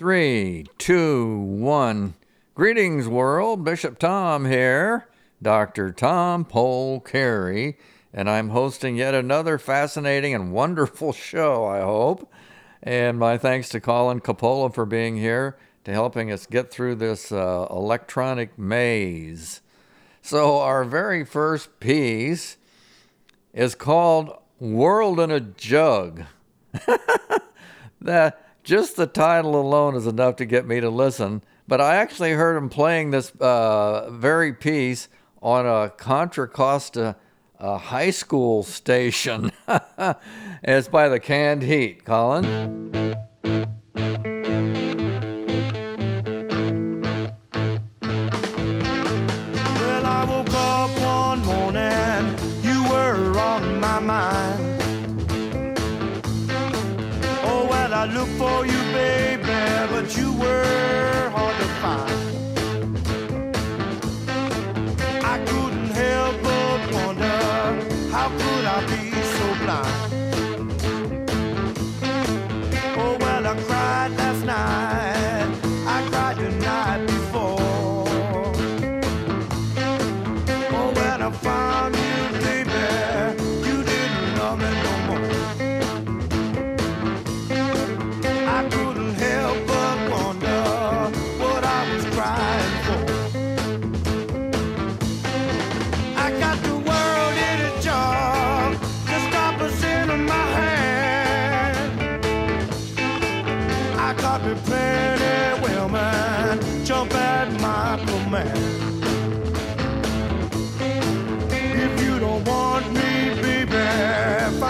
Three, two, one. Greetings, world. Bishop Tom here, Dr. Tom Pole Carey, and I'm hosting yet another fascinating and wonderful show, I hope. And my thanks to Colin Capola for being here to helping us get through this uh, electronic maze. So, our very first piece is called World in a Jug. that just the title alone is enough to get me to listen. But I actually heard him playing this uh, very piece on a Contra Costa uh, high school station. it's by the Canned Heat, Colin. For you, baby, but you were hard to find.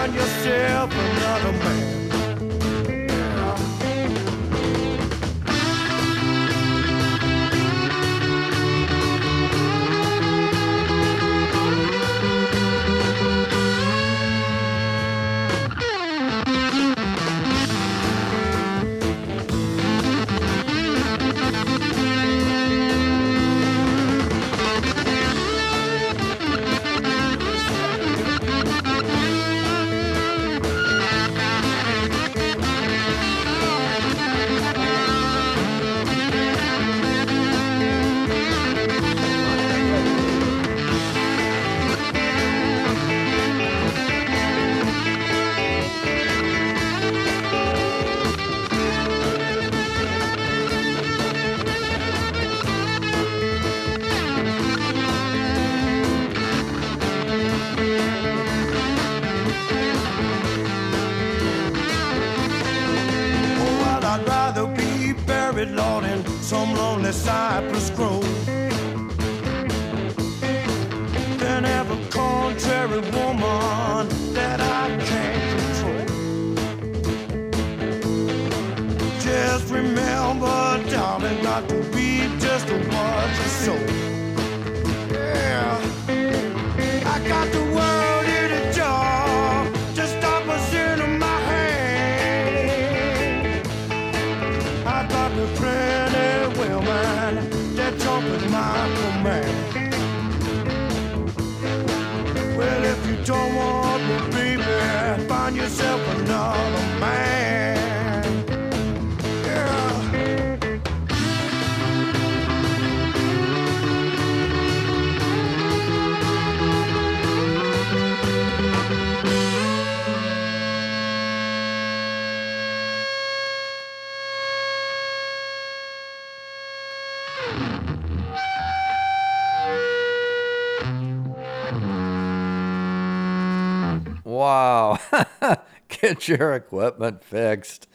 Find yourself another man. Some lonely cypress grove Get your equipment fixed.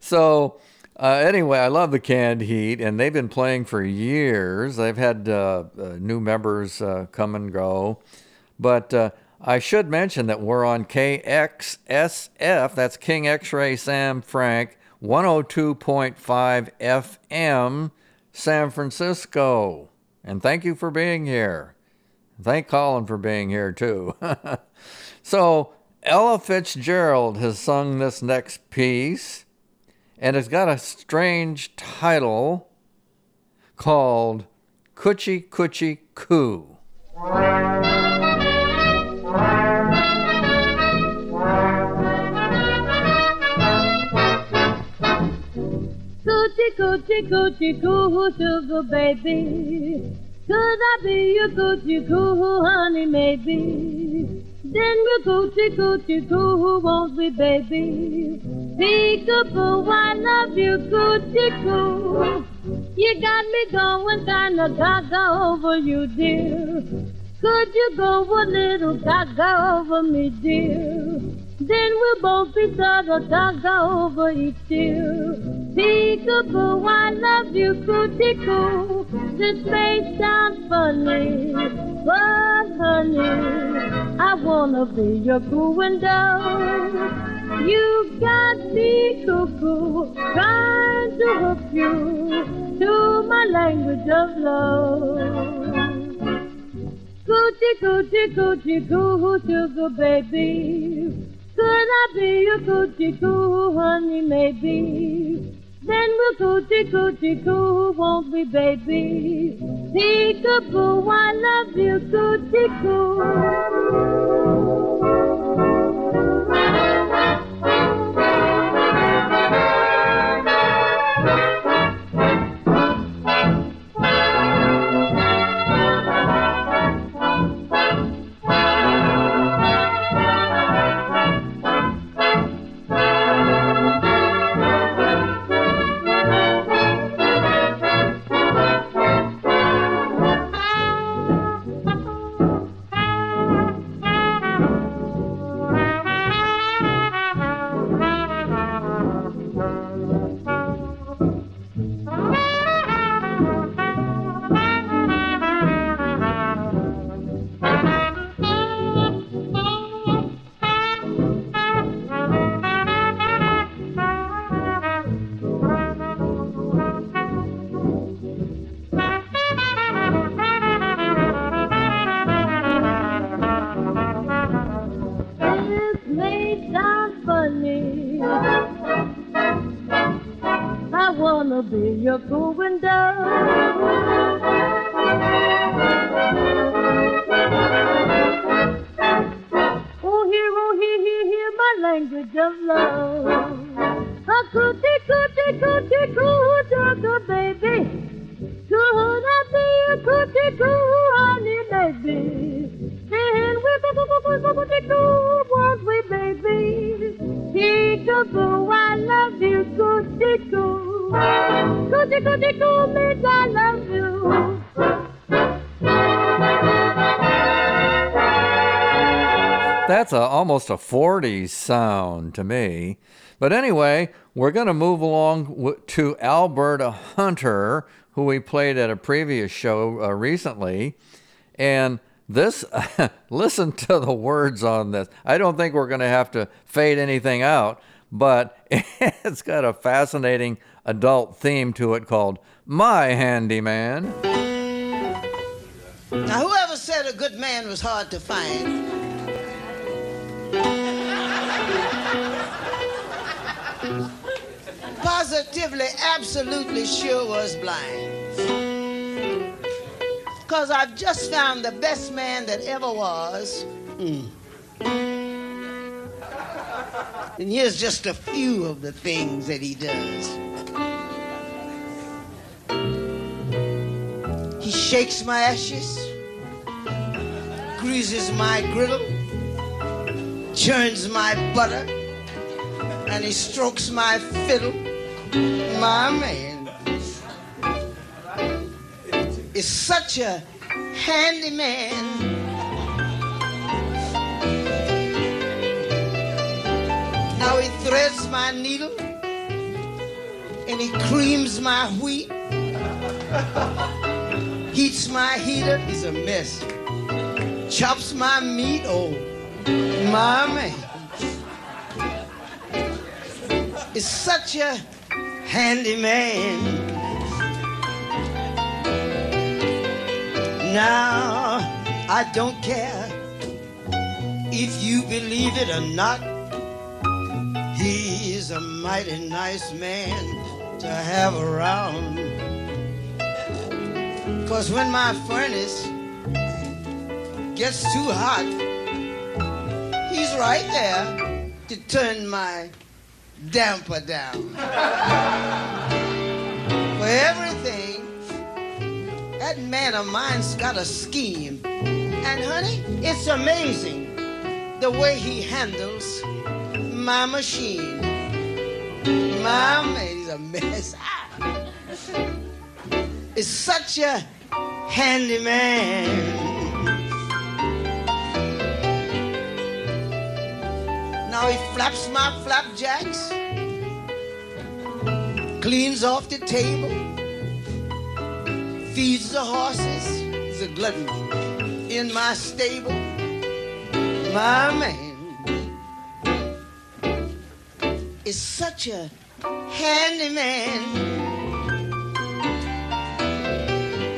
So, uh, anyway, I love the Canned Heat, and they've been playing for years. They've had uh, uh, new members uh, come and go. But uh, I should mention that we're on KXSF, that's King X Ray Sam Frank, 102.5 FM, San Francisco. And thank you for being here. Thank Colin for being here, too. so, Ella Fitzgerald has sung this next piece, and it's got a strange title called Coochie Coochie Coo. Coochie Coochie, coochie, coo, sugar baby. Could I be your coochie, coo, honey, maybe? Then we'll coochie, coochie, coo, won't we, baby? Peekaboo, I love you, coochie, coo. You got me going kinda gaga over you, dear. Could you go a little gaga over me, dear? Then we'll both be sort of gaga over each dear. Peekaboo, I love you, coochie coo. This may sound funny, but honey, I wanna be your cooing dove. You got me cuckoo, trying to hook you to my language of love. Coochie, coochie, coochie, coo, sugar baby. Could I be your coochie, coo, honey, maybe? Then we'll coochie, coochie, coo, won't we, baby? Peekaboo, I love you, coochie, coo. baby. I be a cookie honey baby? And with a cookie was we baby. I love you, cookie. Cookie cookie cool I love you. That's a, almost a 40s sound to me. But anyway, we're going to move along to Alberta Hunter, who we played at a previous show uh, recently. And this, listen to the words on this. I don't think we're going to have to fade anything out, but it's got a fascinating adult theme to it called My Handyman. Now, whoever said a good man was hard to find? Positively, absolutely sure was blind. Because I've just found the best man that ever was. Mm. And here's just a few of the things that he does. He shakes my ashes, greases my griddle, churns my butter, and he strokes my fiddle. My man is such a handy man. Now he threads my needle and he creams my wheat heats my heater, he's a mess. Chops my meat, oh, my man. Is such a handy man. Now, I don't care if you believe it or not. He's a mighty nice man to have around. Cause when my furnace gets too hot, he's right there to turn my damper down. For everything, that man of mine's got a scheme. And honey, it's amazing the way he handles my machine. My man, he's a mess. It's such a handy man. Flaps my flapjacks, cleans off the table, feeds the horses. A glutton in my stable. My man is such a handyman.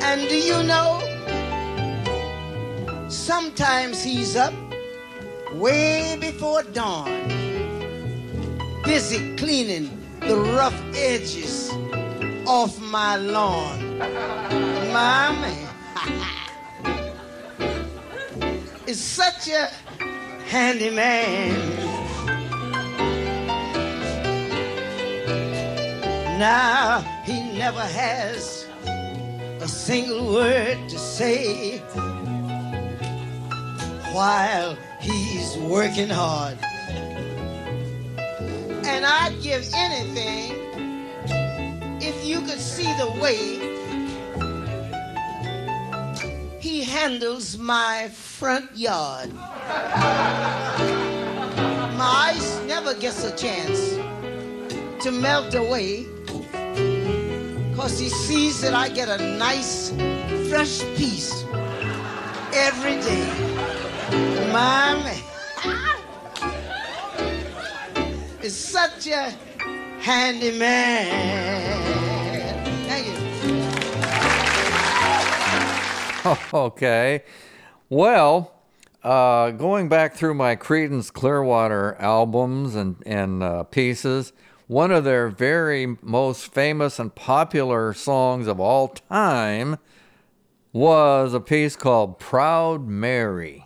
And do you know? Sometimes he's up way before dawn, busy cleaning the rough edges off my lawn. My man is such a handyman. Now he never has a single word to say while he's working hard. And I'd give anything if you could see the way he handles my front yard. My ice never gets a chance to melt away because he sees that I get a nice, fresh piece every day. My is such a handy man. Thank you. Okay. Well, uh, going back through my Creedence Clearwater albums and, and uh, pieces, one of their very most famous and popular songs of all time was a piece called Proud Mary.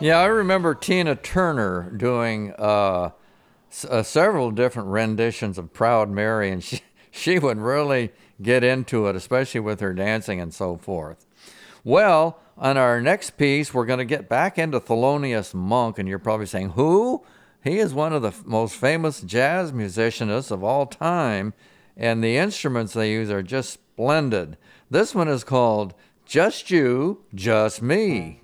Yeah, I remember Tina Turner doing uh, s- uh, several different renditions of Proud Mary, and she, she would really get into it, especially with her dancing and so forth. Well, on our next piece, we're going to get back into Thelonious Monk, and you're probably saying, Who? He is one of the f- most famous jazz musicianists of all time, and the instruments they use are just splendid. This one is called Just You, Just Me.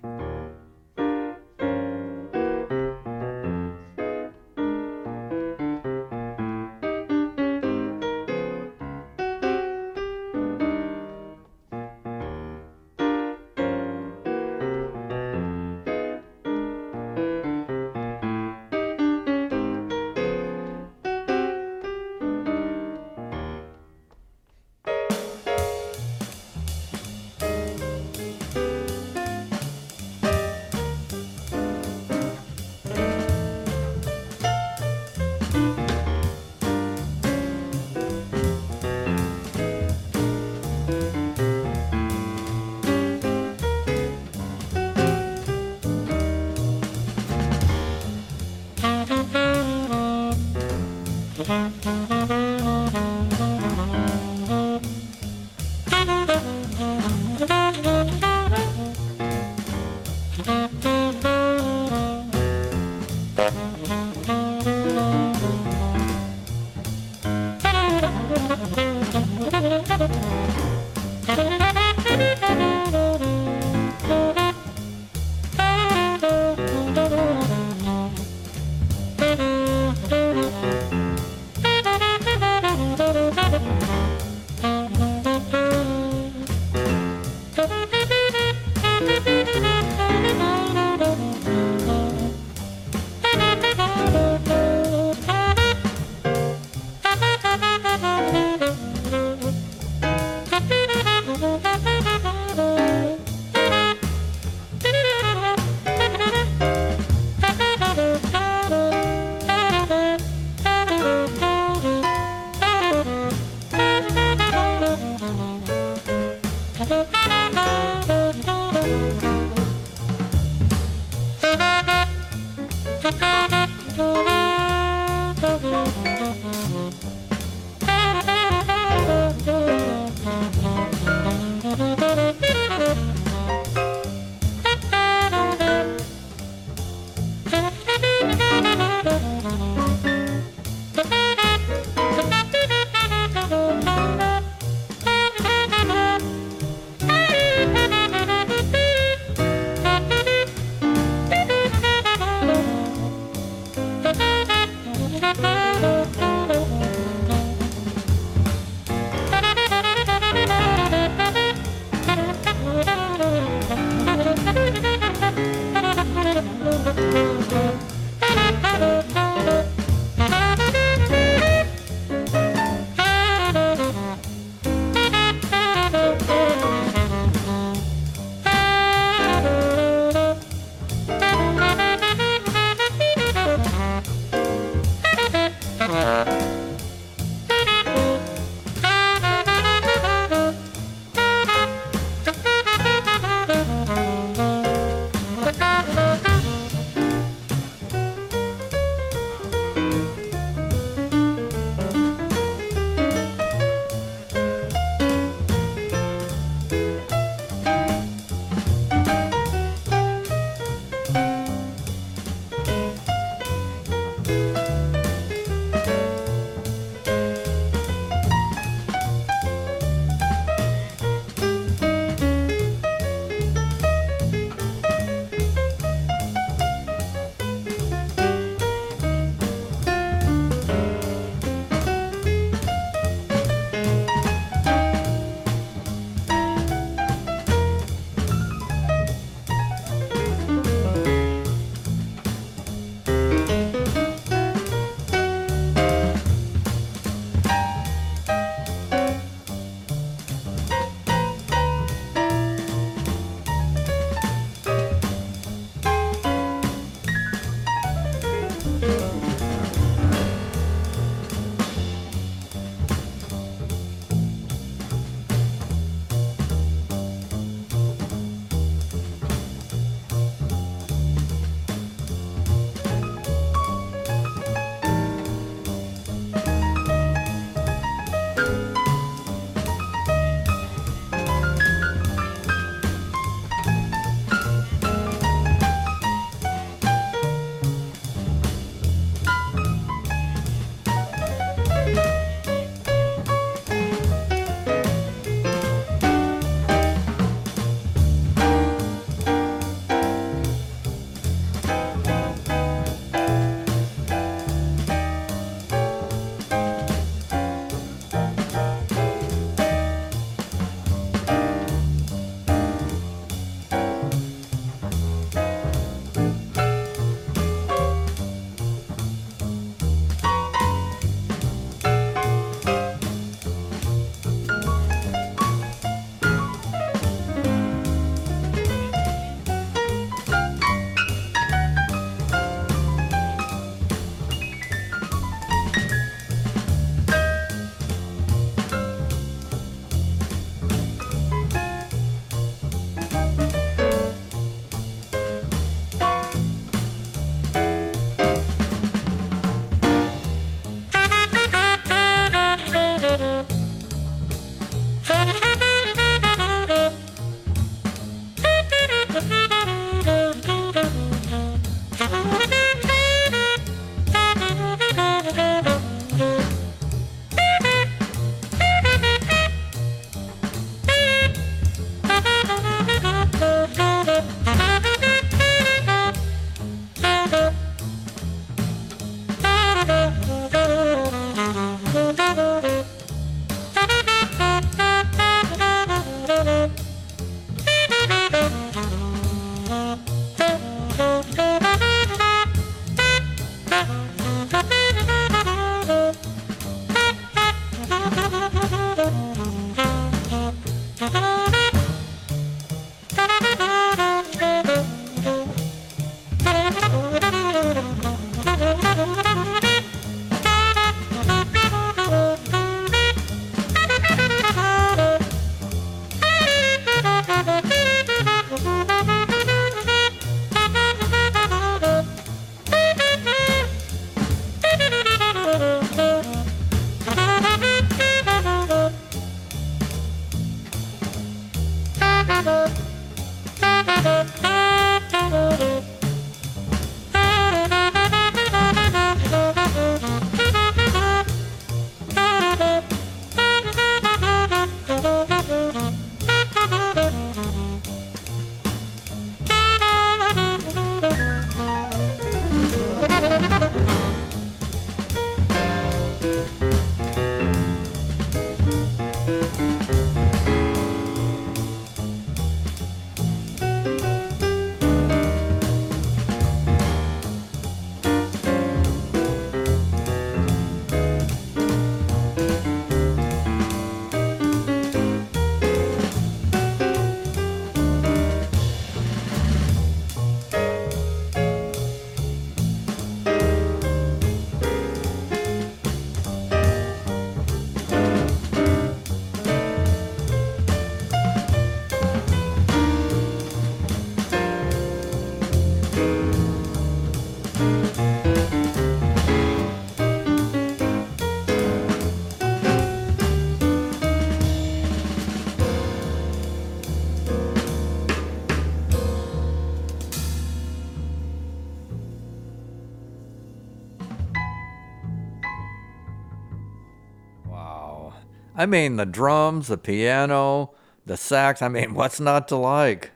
I mean, the drums, the piano, the sax. I mean, what's not to like?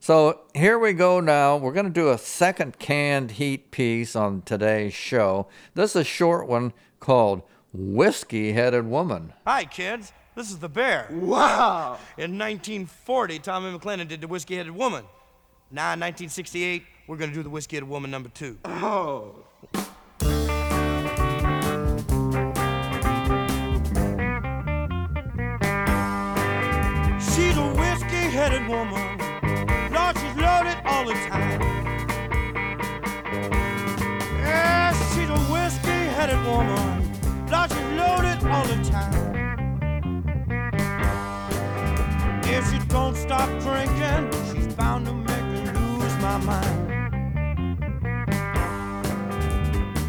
So here we go now. We're going to do a second canned heat piece on today's show. This is a short one called Whiskey Headed Woman. Hi, kids. This is the bear. Wow. In 1940, Tommy McClennan did the Whiskey Headed Woman. Now, in 1968, we're going to do the Whiskey Headed Woman number two. She's woman. Lord, she's loaded all the time. Yeah, she's a whiskey headed woman. Lord, she's loaded all the time. If she don't stop drinking, she's bound to make me lose my mind.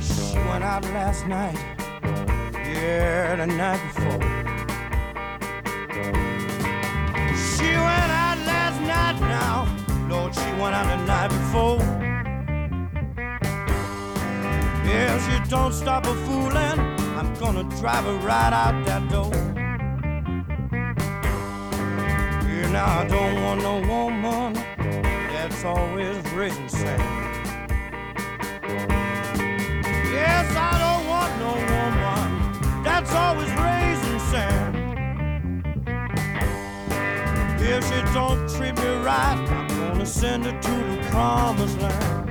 She went out last night. Yeah, the night before. Went out the night before. If she don't stop her fooling, I'm gonna drive her right out that door. Yeah, now I don't want no woman that's always raising sand. Yes, I don't want no woman that's always raising sand. If she don't treat me right, I'm send her to the promised land.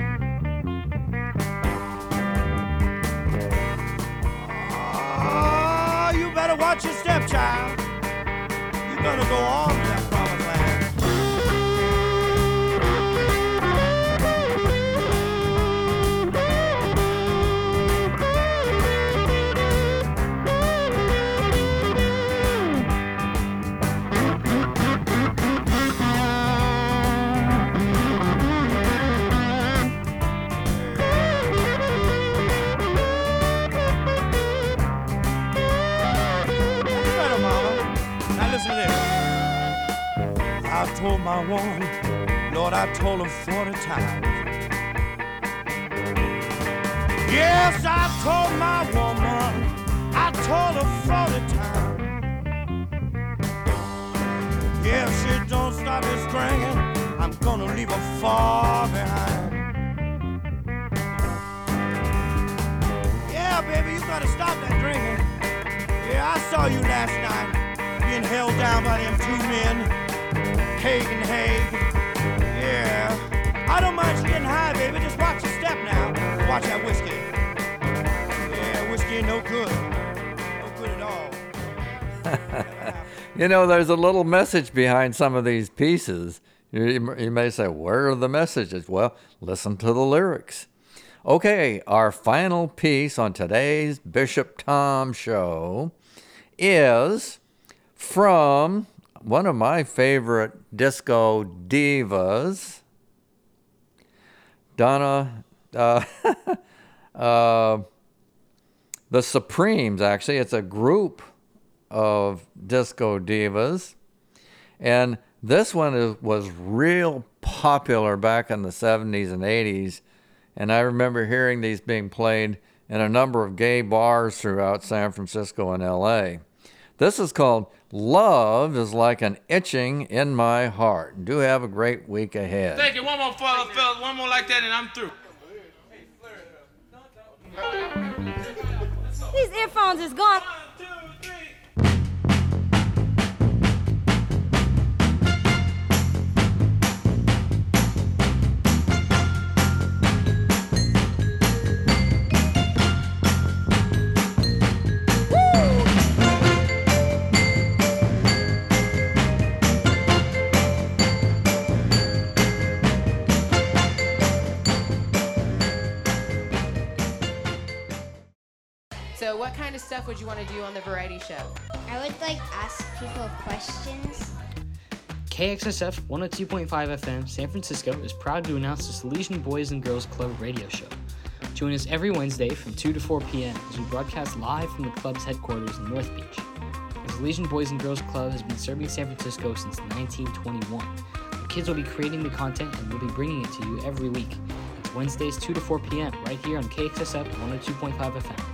Oh, you better watch your step, child. You better go on to told my woman, Lord, I told her 40 times. Yes, I told my woman, I told her 40 times. If she don't stop this drinking, I'm gonna leave her far behind. Yeah, baby, you gotta stop that drinking. Yeah, I saw you last night being held down by them two men, Haig. Yeah, I don't mind you getting high, baby. Just watch your step now. Watch that whiskey. Yeah, whiskey no good. No good at all. You know, there's a little message behind some of these pieces. You, you may say, Where are the messages? Well, listen to the lyrics. Okay, our final piece on today's Bishop Tom show is from one of my favorite disco divas, Donna, uh, uh, the Supremes, actually. It's a group of disco divas. And this one is, was real popular back in the 70s and 80s. And I remember hearing these being played in a number of gay bars throughout San Francisco and LA. This is called Love is Like an Itching in My Heart. Do have a great week ahead. Thank you. One more, fellas, fellas. One more like that, and I'm through. These earphones is gone. So, what kind of stuff would you want to do on the variety show? I would like ask people questions. KXSF 102.5 FM San Francisco is proud to announce the Salesian Boys and Girls Club radio show. Join us every Wednesday from 2 to 4 p.m. as we broadcast live from the club's headquarters in North Beach. The Salesian Boys and Girls Club has been serving San Francisco since 1921. The kids will be creating the content and we'll be bringing it to you every week. It's Wednesdays 2 to 4 p.m. right here on KXSF 102.5 FM.